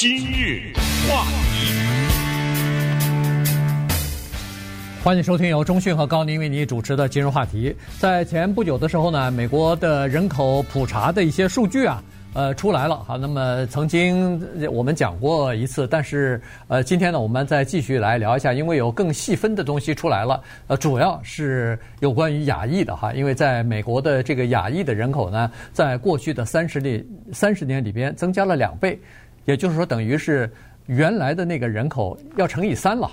今日话题，欢迎收听由中讯和高宁为你主持的今日话题。在前不久的时候呢，美国的人口普查的一些数据啊。呃，出来了哈。那么曾经我们讲过一次，但是呃，今天呢，我们再继续来聊一下，因为有更细分的东西出来了。呃，主要是有关于亚裔的哈，因为在美国的这个亚裔的人口呢，在过去的三十年三十年里边增加了两倍，也就是说，等于是原来的那个人口要乘以三了。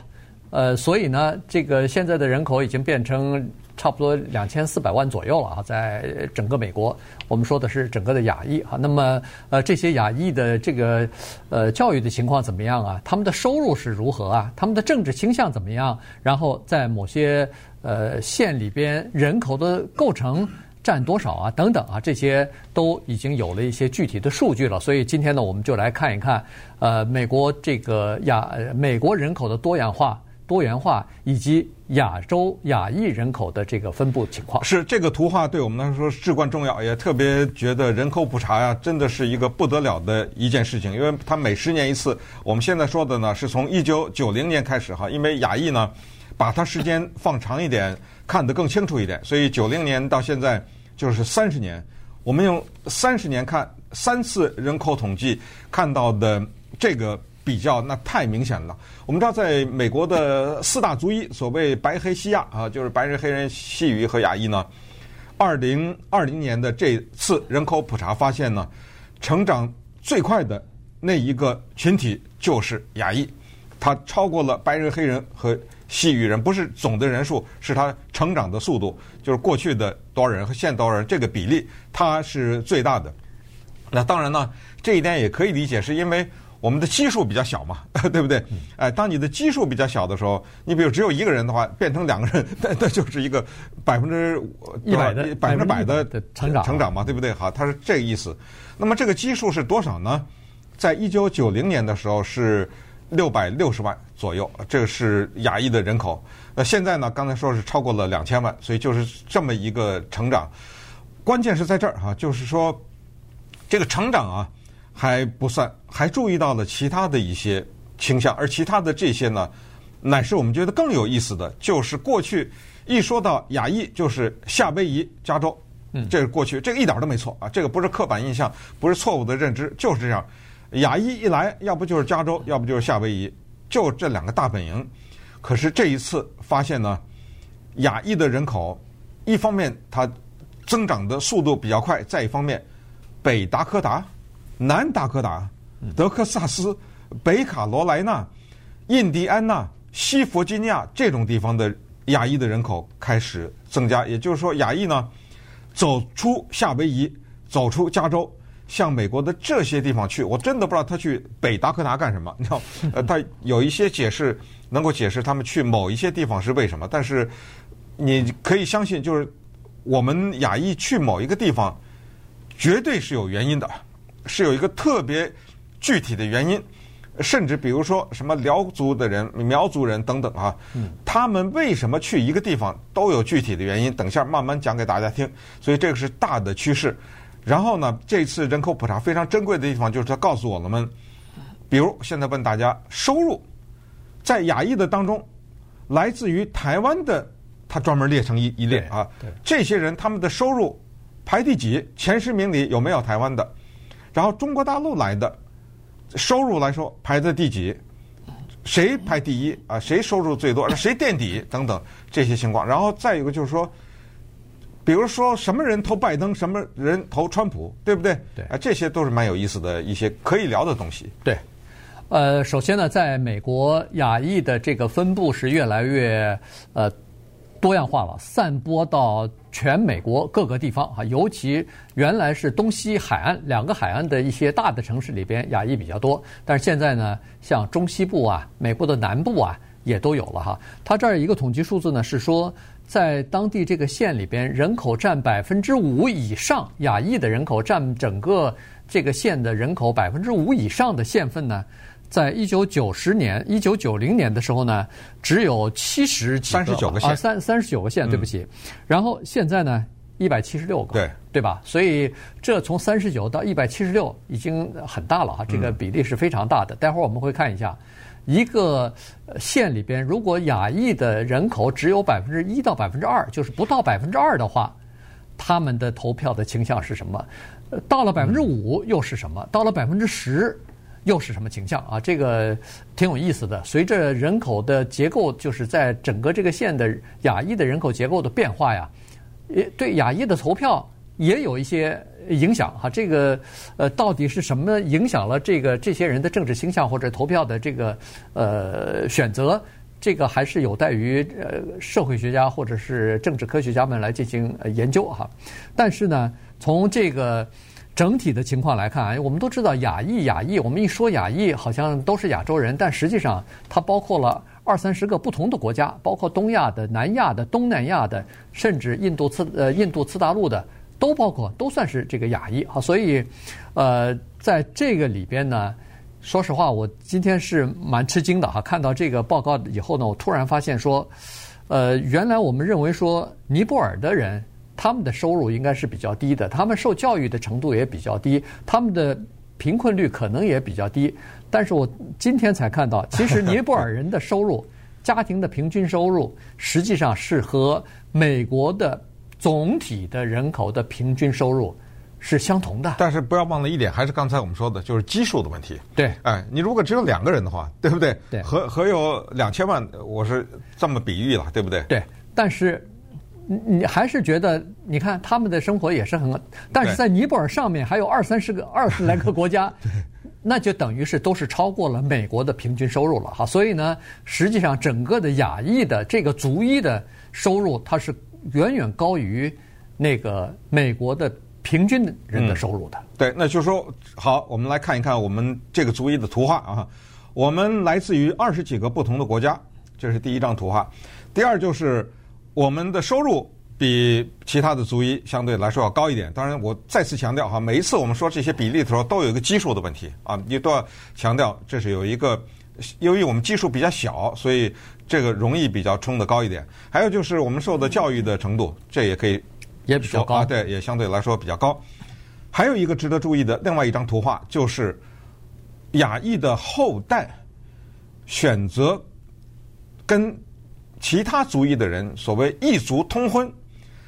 呃，所以呢，这个现在的人口已经变成。差不多两千四百万左右了啊，在整个美国，我们说的是整个的亚裔哈。那么呃，这些亚裔的这个呃教育的情况怎么样啊？他们的收入是如何啊？他们的政治倾向怎么样？然后在某些呃县里边人口的构成占多少啊？等等啊，这些都已经有了一些具体的数据了。所以今天呢，我们就来看一看呃美国这个亚美国人口的多样化。多元化以及亚洲亚裔人口的这个分布情况，是这个图画对我们来说至关重要，也特别觉得人口普查呀，真的是一个不得了的一件事情，因为它每十年一次。我们现在说的呢，是从一九九零年开始哈，因为亚裔呢，把它时间放长一点，看得更清楚一点，所以九零年到现在就是三十年。我们用三十年看三次人口统计看到的这个。比较那太明显了。我们知道，在美国的四大族裔，所谓白黑西亚啊，就是白人、黑人、西语和亚裔呢。二零二零年的这次人口普查发现呢，成长最快的那一个群体就是亚裔，它超过了白人、黑人和西裔人，不是总的人数，是他成长的速度，就是过去的多少人和现在多少人这个比例，它是最大的。那当然呢，这一点也可以理解，是因为。我们的基数比较小嘛，对不对？哎，当你的基数比较小的时候，你比如只有一个人的话，变成两个人，那那就是一个百分之一百的百分之百的成长成长嘛，对不对？好，它是这个意思。那么这个基数是多少呢？在一九九零年的时候是六百六十万左右，这个是亚裔的人口。那现在呢？刚才说是超过了两千万，所以就是这么一个成长。关键是在这儿哈，就是说这个成长啊。还不算，还注意到了其他的一些倾向，而其他的这些呢，乃是我们觉得更有意思的，就是过去一说到亚裔，就是夏威夷、加州，嗯，这是过去，这个一点都没错啊，这个不是刻板印象，不是错误的认知，就是这样。亚裔一来，要不就是加州，要不就是夏威夷，就这两个大本营。可是这一次发现呢，亚裔的人口，一方面它增长的速度比较快，再一方面，北达科达。南达科达、德克萨斯、北卡罗来纳、印第安纳、西弗吉尼亚这种地方的亚裔的人口开始增加，也就是说，亚裔呢走出夏威夷，走出加州，向美国的这些地方去。我真的不知道他去北达科达干什么。你知道，呃，他有一些解释能够解释他们去某一些地方是为什么，但是你可以相信，就是我们亚裔去某一个地方，绝对是有原因的。是有一个特别具体的原因，甚至比如说什么辽族的人、苗族人等等啊，他们为什么去一个地方都有具体的原因。等下慢慢讲给大家听。所以这个是大的趋势。然后呢，这次人口普查非常珍贵的地方就是它告诉我们，比如现在问大家收入，在亚裔的当中，来自于台湾的，他专门列成一一列啊，这些人他们的收入排第几？前十名里有没有台湾的？然后中国大陆来的收入来说排在第几？谁排第一啊？谁收入最多？谁垫底？等等这些情况。然后再一个就是说，比如说什么人投拜登，什么人投川普，对不对？对啊，这些都是蛮有意思的一些可以聊的东西。对，呃，首先呢，在美国亚裔的这个分布是越来越呃。多样化了，散播到全美国各个地方啊，尤其原来是东西海岸两个海岸的一些大的城市里边，亚裔比较多。但是现在呢，像中西部啊，美国的南部啊，也都有了哈。它这儿一个统计数字呢，是说在当地这个县里边，人口占百分之五以上，亚裔的人口占整个这个县的人口百分之五以上的县份呢。在一九九十年、一九九零年的时候呢，只有七十几个，三十九个县啊，三三十九个县，对不起。嗯、然后现在呢，一百七十六个，对对吧？所以这从三十九到一百七十六已经很大了哈，这个比例是非常大的。待会儿我们会看一下，一个县里边如果亚裔的人口只有百分之一到百分之二，就是不到百分之二的话，他们的投票的倾向是什么？到了百分之五又是什么？到了百分之十又是什么倾向啊？这个挺有意思的。随着人口的结构，就是在整个这个县的亚裔的人口结构的变化呀。也对亚裔的投票也有一些影响哈，这个呃到底是什么影响了这个这些人的政治倾向或者投票的这个呃选择？这个还是有待于呃社会学家或者是政治科学家们来进行研究哈。但是呢，从这个整体的情况来看啊，我们都知道亚裔亚裔，我们一说亚裔好像都是亚洲人，但实际上它包括了。二三十个不同的国家，包括东亚的、南亚的、东南亚的，甚至印度次呃印度次大陆的，都包括，都算是这个亚裔啊。所以，呃，在这个里边呢，说实话，我今天是蛮吃惊的哈。看到这个报告以后呢，我突然发现说，呃，原来我们认为说尼泊尔的人他们的收入应该是比较低的，他们受教育的程度也比较低，他们的贫困率可能也比较低。但是我今天才看到，其实尼泊尔人的收入，家庭的平均收入，实际上是和美国的总体的人口的平均收入是相同的。但是不要忘了一点，还是刚才我们说的，就是基数的问题。对，哎，你如果只有两个人的话，对不对？对，和和有两千万，我是这么比喻了，对不对？对，但是你你还是觉得，你看他们的生活也是很，但是在尼泊尔上面还有二三十个、二十来个国家。对。那就等于是都是超过了美国的平均收入了哈，所以呢，实际上整个的亚裔的这个族裔的收入，它是远远高于那个美国的平均人的收入的。嗯、对，那就是说，好，我们来看一看我们这个族裔的图画啊，我们来自于二十几个不同的国家，这是第一张图画。第二就是我们的收入。比其他的族裔相对来说要高一点。当然，我再次强调哈，每一次我们说这些比例的时候，都有一个基数的问题啊，你都要强调这是有一个，由于我们基数比较小，所以这个容易比较冲的高一点。还有就是我们受的教育的程度，这也可以也比较高啊，对，也相对来说比较高。还有一个值得注意的另外一张图画，就是亚裔的后代选择跟其他族裔的人所谓异族通婚。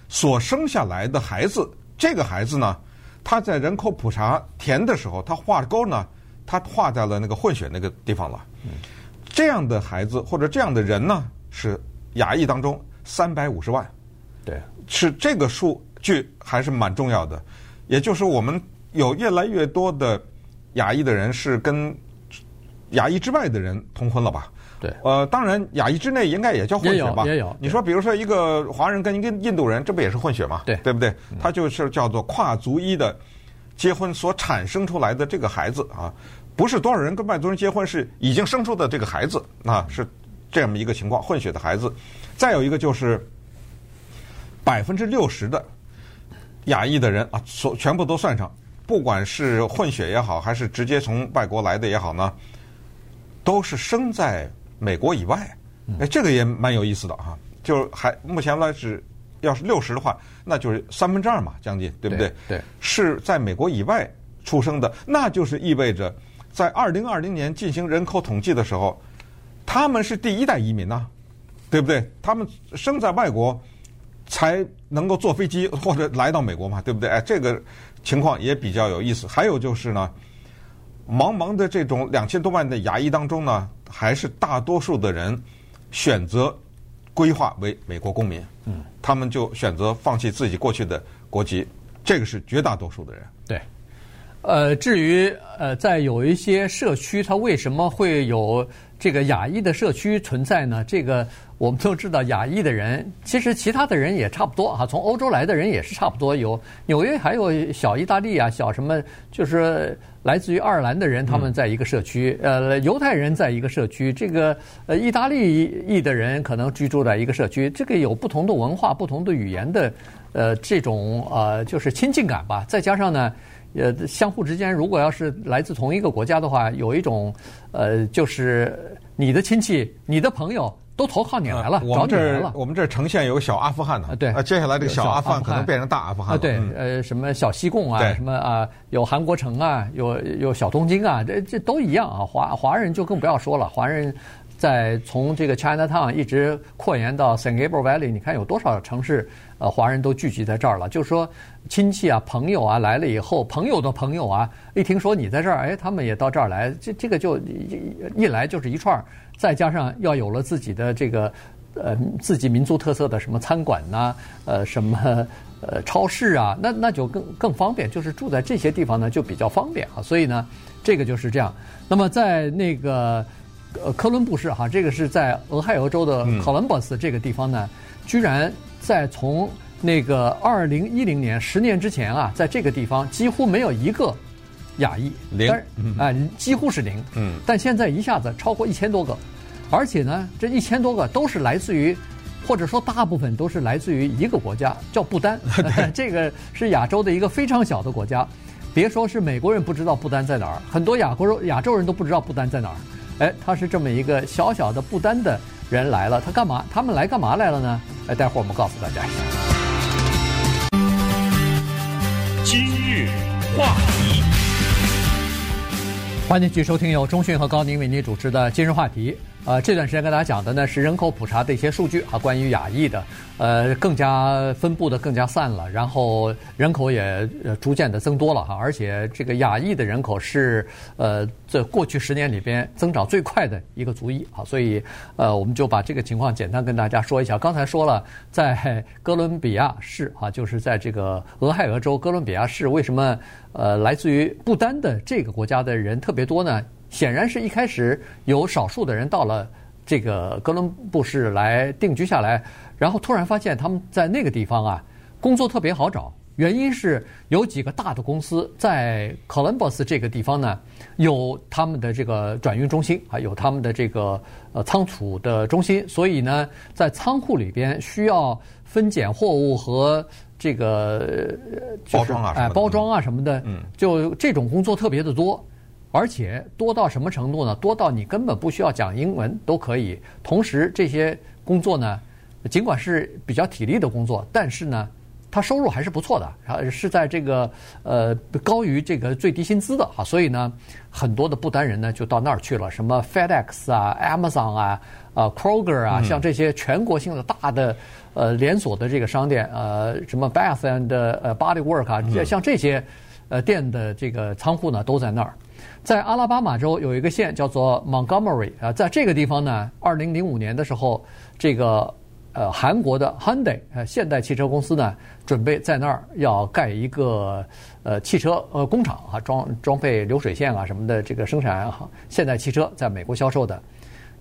所生下来的孩子，这个孩子呢，他在人口普查填的时候，他画的勾呢，他画在了那个混血那个地方了。这样的孩子或者这样的人呢，是亚裔当中三百五十万。对，是这个数据还是蛮重要的。也就是我们有越来越多的亚裔的人是跟亚裔之外的人通婚了吧？对，呃，当然，亚裔之内应该也叫混血吧？也有，也有。你说，比如说一个华人跟一个印度人，这不也是混血吗？对，对不对？他就是叫做跨族裔的结婚所产生出来的这个孩子啊，不是多少人跟外族人结婚，是已经生出的这个孩子啊，是这么一个情况，混血的孩子。再有一个就是百分之六十的亚裔的人啊，所全部都算上，不管是混血也好，还是直接从外国来的也好呢，都是生在。美国以外，哎，这个也蛮有意思的哈。就还目前来是，要是六十的话，那就是三分之二嘛，将近，对不对？对，是在美国以外出生的，那就是意味着，在二零二零年进行人口统计的时候，他们是第一代移民呐，对不对？他们生在外国，才能够坐飞机或者来到美国嘛，对不对？哎，这个情况也比较有意思。还有就是呢，茫茫的这种两千多万的牙医当中呢。还是大多数的人选择规划为美国公民，嗯，他们就选择放弃自己过去的国籍，这个是绝大多数的人。对，呃，至于呃，在有一些社区，它为什么会有这个亚裔的社区存在呢？这个。我们都知道亚裔的人，其实其他的人也差不多啊。从欧洲来的人也是差不多，有纽约还有小意大利啊，小什么就是来自于爱尔兰的人，他们在一个社区。呃，犹太人在一个社区，这个呃意大利裔的人可能居住在一个社区。这个有不同的文化、不同的语言的呃这种呃就是亲近感吧。再加上呢，呃相互之间如果要是来自同一个国家的话，有一种呃就是你的亲戚、你的朋友。都投靠你来了，我们这儿我们这儿呈现有个小阿富汗呢，对，啊，接下来这个小阿富汗可能变成大阿富汗了，对，呃，什么小西贡啊，什么啊，有韩国城啊，有有小东京啊，这这都一样啊，华华人就更不要说了，华人。在从这个 Chinatown 一直扩延到 San Gabriel Valley，你看有多少城市，呃，华人都聚集在这儿了。就是说，亲戚啊、朋友啊来了以后，朋友的朋友啊，一听说你在这儿，哎，他们也到这儿来，这这个就一来就是一串儿，再加上要有了自己的这个呃自己民族特色的什么餐馆呐、呃什么呃超市啊，那那就更更方便，就是住在这些地方呢就比较方便啊。所以呢，这个就是这样。那么在那个。呃，科伦布市哈，这个是在俄亥俄州的 Columbus 这个地方呢，居然在从那个二零一零年十年之前啊，在这个地方几乎没有一个亚裔，零啊，几乎是零。嗯，但现在一下子超过一千多个，而且呢，这一千多个都是来自于，或者说大部分都是来自于一个国家，叫不丹。这个是亚洲的一个非常小的国家，别说是美国人不知道不丹在哪儿，很多亚洲亚洲人都不知道不丹在哪儿。哎，他是这么一个小小的不丹的人来了，他干嘛？他们来干嘛来了呢？哎，待会儿我们告诉大家一下。今日话题，欢迎继续收听由中讯和高宁为您主持的《今日话题》。呃，这段时间跟大家讲的呢是人口普查的一些数据啊，关于亚裔的，呃，更加分布的更加散了，然后人口也逐渐的增多了哈，而且这个亚裔的人口是呃在过去十年里边增长最快的一个族裔啊，所以呃我们就把这个情况简单跟大家说一下。刚才说了，在哥伦比亚市啊，就是在这个俄亥俄州哥伦比亚市，为什么呃来自于不丹的这个国家的人特别多呢？显然是一开始有少数的人到了这个哥伦布市来定居下来，然后突然发现他们在那个地方啊工作特别好找，原因是有几个大的公司在 Columbus 这个地方呢有他们的这个转运中心啊，有他们的这个呃仓储的中心，所以呢在仓库里边需要分拣货物和这个包装啊，哎包装啊什么的，嗯，就这种工作特别的多。而且多到什么程度呢？多到你根本不需要讲英文都可以。同时，这些工作呢，尽管是比较体力的工作，但是呢，他收入还是不错的，啊是在这个呃高于这个最低薪资的哈。所以呢，很多的不丹人呢就到那儿去了，什么 FedEx 啊、Amazon 啊、啊 Kroger 啊，像这些全国性的大的呃连锁的这个商店，呃，什么 Bath and 呃 Body Work 啊，像这些呃店的这个仓库呢都在那儿。在阿拉巴马州有一个县叫做 Montgomery 啊，在这个地方呢，二零零五年的时候，这个呃韩国的 Hyundai 呃现代汽车公司呢，准备在那儿要盖一个呃汽车呃工厂啊，装装配流水线啊什么的，这个生产啊现代汽车在美国销售的。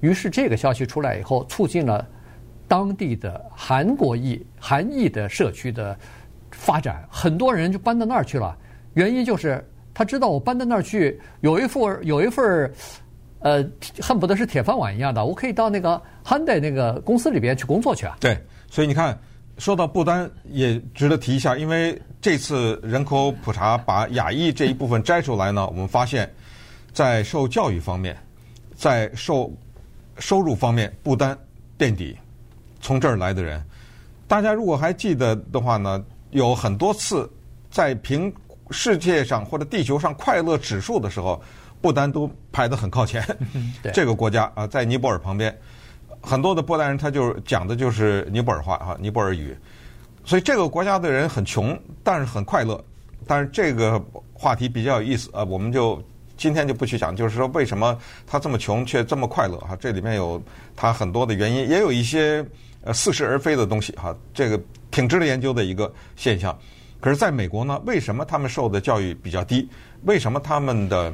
于是这个消息出来以后，促进了当地的韩国裔韩裔的社区的发展，很多人就搬到那儿去了。原因就是。他知道我搬到那儿去，有一副有一份呃，恨不得是铁饭碗一样的，我可以到那个 Hyundai 那个公司里边去工作去啊。对，所以你看，说到不丹也值得提一下，因为这次人口普查把亚裔这一部分摘出来呢，我们发现，在受教育方面，在受收入方面，不丹垫底，从这儿来的人，大家如果还记得的话呢，有很多次在评。世界上或者地球上快乐指数的时候，不丹都排得很靠前。这个国家啊，在尼泊尔旁边，很多的不丹人他就讲的就是尼泊尔话啊，尼泊尔语。所以这个国家的人很穷，但是很快乐。但是这个话题比较有意思啊，我们就今天就不去讲，就是说为什么他这么穷却这么快乐啊？这里面有他很多的原因，也有一些呃似是而非的东西哈。这个挺值得研究的一个现象。可是，在美国呢，为什么他们受的教育比较低？为什么他们的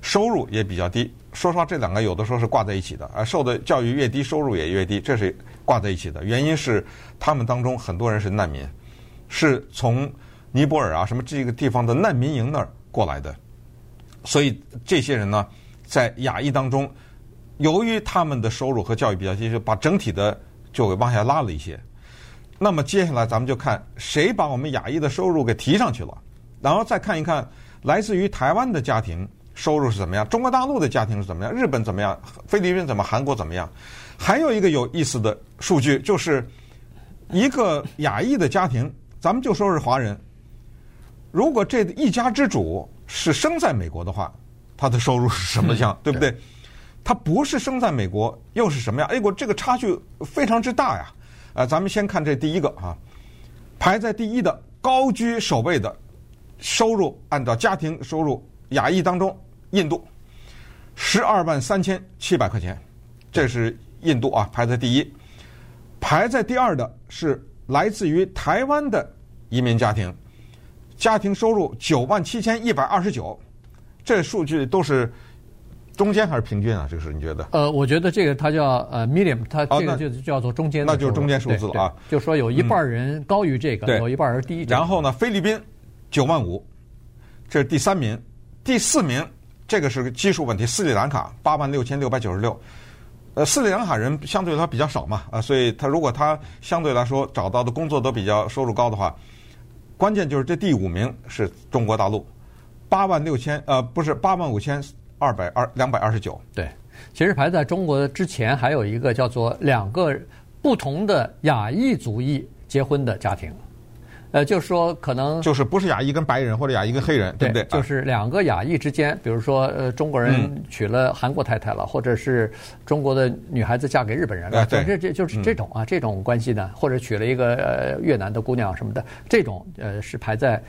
收入也比较低？说实话，这两个有的时候是挂在一起的啊。受的教育越低，收入也越低，这是挂在一起的。原因是他们当中很多人是难民，是从尼泊尔啊什么这个地方的难民营那儿过来的。所以这些人呢，在亚裔当中，由于他们的收入和教育比较低，就把整体的就给往下拉了一些。那么接下来咱们就看谁把我们亚裔的收入给提上去了，然后再看一看来自于台湾的家庭收入是怎么样？中国大陆的家庭是怎么样？日本怎么样？菲律宾怎么？韩国怎么样？还有一个有意思的数据，就是一个亚裔的家庭，咱们就说是华人，如果这一家之主是生在美国的话，他的收入是什么样？对不对？他不是生在美国，又是什么样？哎，我这个差距非常之大呀！啊，咱们先看这第一个啊，排在第一的高居首位的收入，按照家庭收入，亚裔当中，印度十二万三千七百块钱，这是印度啊，排在第一。排在第二的是来自于台湾的移民家庭，家庭收入九万七千一百二十九，这数据都是。中间还是平均啊？这个是你觉得？呃，我觉得这个它叫呃 medium，它这个就叫做中间，那就是中间数字了啊。就说有一半人高于这个，有一半人低。然后呢，菲律宾九万五，这是第三名，第四名这个是个基数问题。斯里兰卡八万六千六百九十六，呃，斯里兰卡人相对来说比较少嘛啊，所以他如果他相对来说找到的工作都比较收入高的话，关键就是这第五名是中国大陆，八万六千呃不是八万五千。二百二两百二十九，对，其实排在中国之前还有一个叫做两个不同的亚裔族裔结婚的家庭，呃，就是说可能就是不是亚裔跟白人或者亚裔跟黑人，对不对？就是两个亚裔之间，比如说呃，中国人娶了韩国太太了，或者是中国的女孩子嫁给日本人了，这这这就是这种啊，这种关系呢，或者娶了一个呃越南的姑娘什么的，这种呃是排在。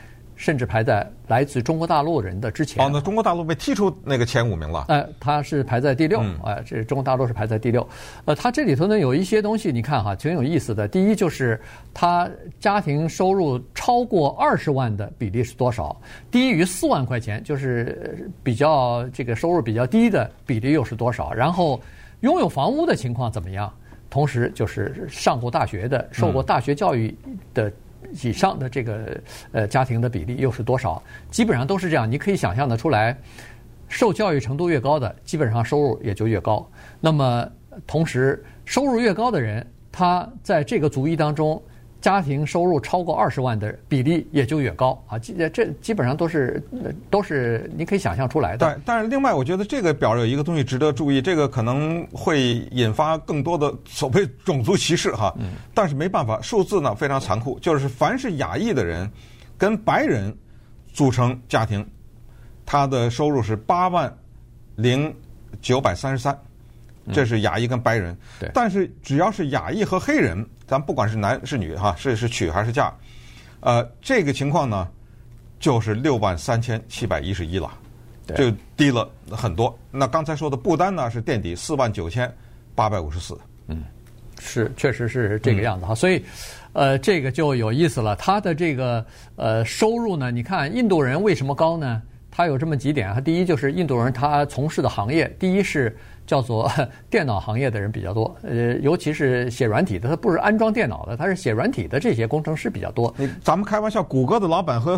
甚至排在来自中国大陆人的之前。哦，那中国大陆被踢出那个前五名了。哎，他是排在第六。哎，这中国大陆是排在第六。呃，他这里头呢有一些东西，你看哈，挺有意思的。第一就是他家庭收入超过二十万的比例是多少？低于四万块钱，就是比较这个收入比较低的比例又是多少？然后拥有房屋的情况怎么样？同时就是上过大学的、受过大学教育的。以上的这个呃家庭的比例又是多少？基本上都是这样。你可以想象的出来，受教育程度越高的，基本上收入也就越高。那么同时，收入越高的人，他在这个族裔当中。家庭收入超过二十万的比例也就越高啊，这这基本上都是都是你可以想象出来的。对，但是另外我觉得这个表有一个东西值得注意，这个可能会引发更多的所谓 种族歧视哈。嗯。但是没办法，数字呢非常残酷，就是凡是亚裔的人跟白人组成家庭，他的收入是八万零九百三十三。这是亚裔跟白人，对。但是只要是亚裔和黑人，咱不管是男是女哈，是是娶还是嫁，呃，这个情况呢，就是六万三千七百一十一了，就低了很多。那刚才说的不丹呢是垫底四万九千八百五十四，嗯，是确实是这个样子哈。所以，呃，这个就有意思了。他的这个呃收入呢，你看印度人为什么高呢？他有这么几点，啊第一就是印度人他从事的行业，第一是。叫做 电脑行业的人比较多，呃，尤其是写软体的，他不是安装电脑的，他是写软体的这些工程师比较多。咱们开玩笑，谷歌的老板和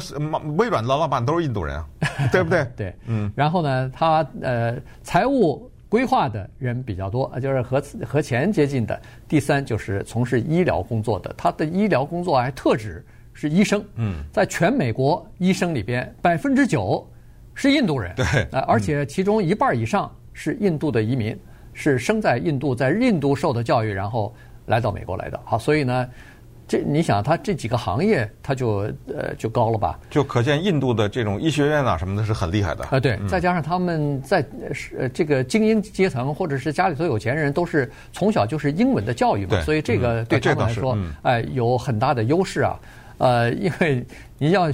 微软的老板都是印度人啊，对不对？对，嗯。然后呢，他呃，财务规划的人比较多，就是和和钱接近的。第三就是从事医疗工作的，他的医疗工作还特指是医生。嗯，在全美国医生里边，百分之九是印度人。对，呃，而且其中一半以上。是印度的移民，是生在印度，在印度受的教育，然后来到美国来的。好，所以呢，这你想，他这几个行业，他就呃就高了吧？就可见印度的这种医学院啊什么的，是很厉害的。啊，对，再加上他们在是这个精英阶层，或者是家里头有钱人，都是从小就是英文的教育嘛，所以这个对他们来说，哎，有很大的优势啊。呃，因为你要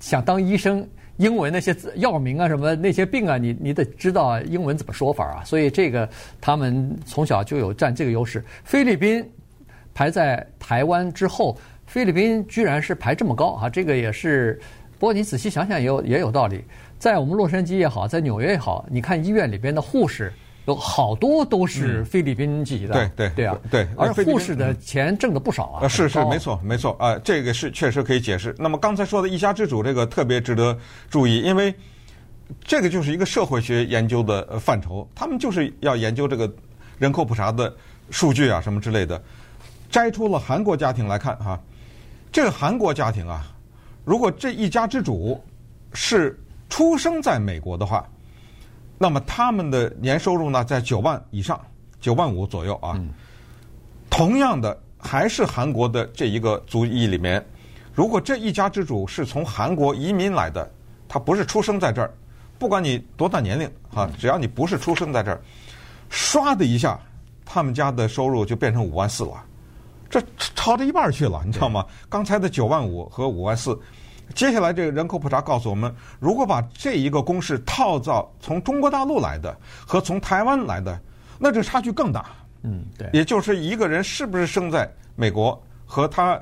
想当医生。英文那些药名啊，什么那些病啊，你你得知道英文怎么说法啊。所以这个他们从小就有占这个优势。菲律宾排在台湾之后，菲律宾居然是排这么高啊！这个也是，不过你仔细想想也有也有道理。在我们洛杉矶也好，在纽约也好，你看医院里边的护士。有好多都是菲律宾籍的，对对对啊，对，而护士的钱挣的不少啊。是是没错没错啊，这个是确实可以解释。那么刚才说的一家之主，这个特别值得注意，因为这个就是一个社会学研究的范畴，他们就是要研究这个人口普查的数据啊什么之类的。摘出了韩国家庭来看哈，这个韩国家庭啊，如果这一家之主是出生在美国的话。那么他们的年收入呢，在九万以上，九万五左右啊。嗯、同样的，还是韩国的这一个族裔里面，如果这一家之主是从韩国移民来的，他不是出生在这儿，不管你多大年龄啊，只要你不是出生在这儿，唰的一下，他们家的收入就变成五万四了，这超到一半去了，你知道吗？刚才的九万五和五万四。接下来这个人口普查告诉我们，如果把这一个公式套到从中国大陆来的和从台湾来的，那这差距更大。嗯，对。也就是一个人是不是生在美国，和他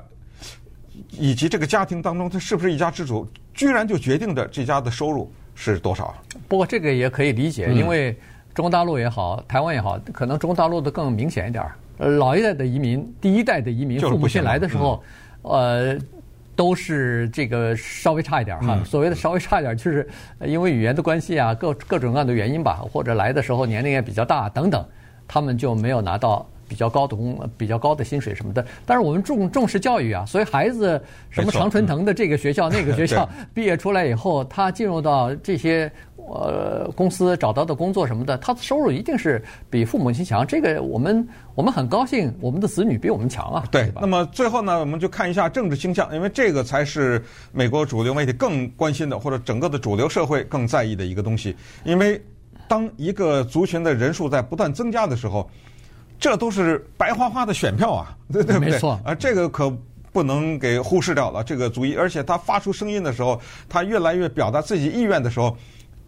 以及这个家庭当中，他是不是一家之主，居然就决定着这家的收入是多少。不过这个也可以理解，因为中国大陆也好，台湾也好，可能中国大陆的更明显一点儿。老一代的移民，第一代的移民，父母亲来的时候，呃。都是这个稍微差一点哈，嗯、所谓的稍微差一点，就是因为语言的关系啊，各各种各样的原因吧，或者来的时候年龄也比较大等等，他们就没有拿到。比较高的工，比较高的薪水什么的，但是我们重重视教育啊，所以孩子什么常春藤的这个学校、嗯、那个学校 毕业出来以后，他进入到这些呃公司找到的工作什么的，他的收入一定是比父母亲强。这个我们我们很高兴，我们的子女比我们强啊。对，对？那么最后呢，我们就看一下政治倾向，因为这个才是美国主流媒体更关心的，或者整个的主流社会更在意的一个东西。因为当一个族群的人数在不断增加的时候。这都是白花花的选票啊，对对不对？没错啊，这个可不能给忽视掉了。这个足以，而且他发出声音的时候，他越来越表达自己意愿的时候，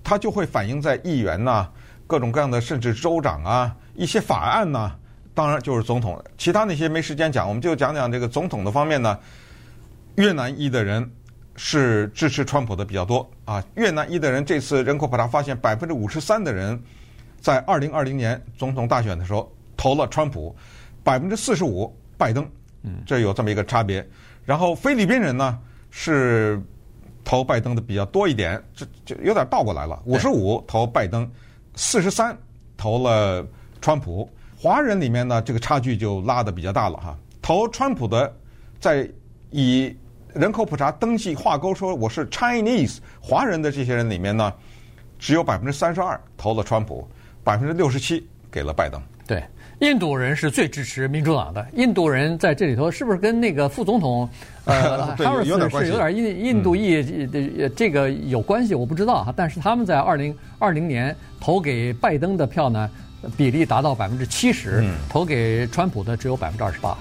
他就会反映在议员呐、啊、各种各样的，甚至州长啊一些法案呐、啊，当然就是总统。其他那些没时间讲，我们就讲讲这个总统的方面呢。越南裔的人是支持川普的比较多啊。越南裔的人这次人口普查发现，百分之五十三的人在二零二零年总统大选的时候。投了川普，百分之四十五拜登，嗯，这有这么一个差别。然后菲律宾人呢是投拜登的比较多一点，这就有点倒过来了，五十五投拜登，四十三投了川普。华人里面呢，这个差距就拉的比较大了哈。投川普的，在以人口普查登记划勾说我是 Chinese 华人的这些人里面呢，只有百分之三十二投了川普，百分之六十七给了拜登。对。印度人是最支持民主党的。印度人在这里头是不是跟那个副总统呃哈里斯是有点印印度裔的这个有关系？我不知道哈。但是他们在二零二零年投给拜登的票呢，比例达到百分之七十，投给川普的只有百分之二十八。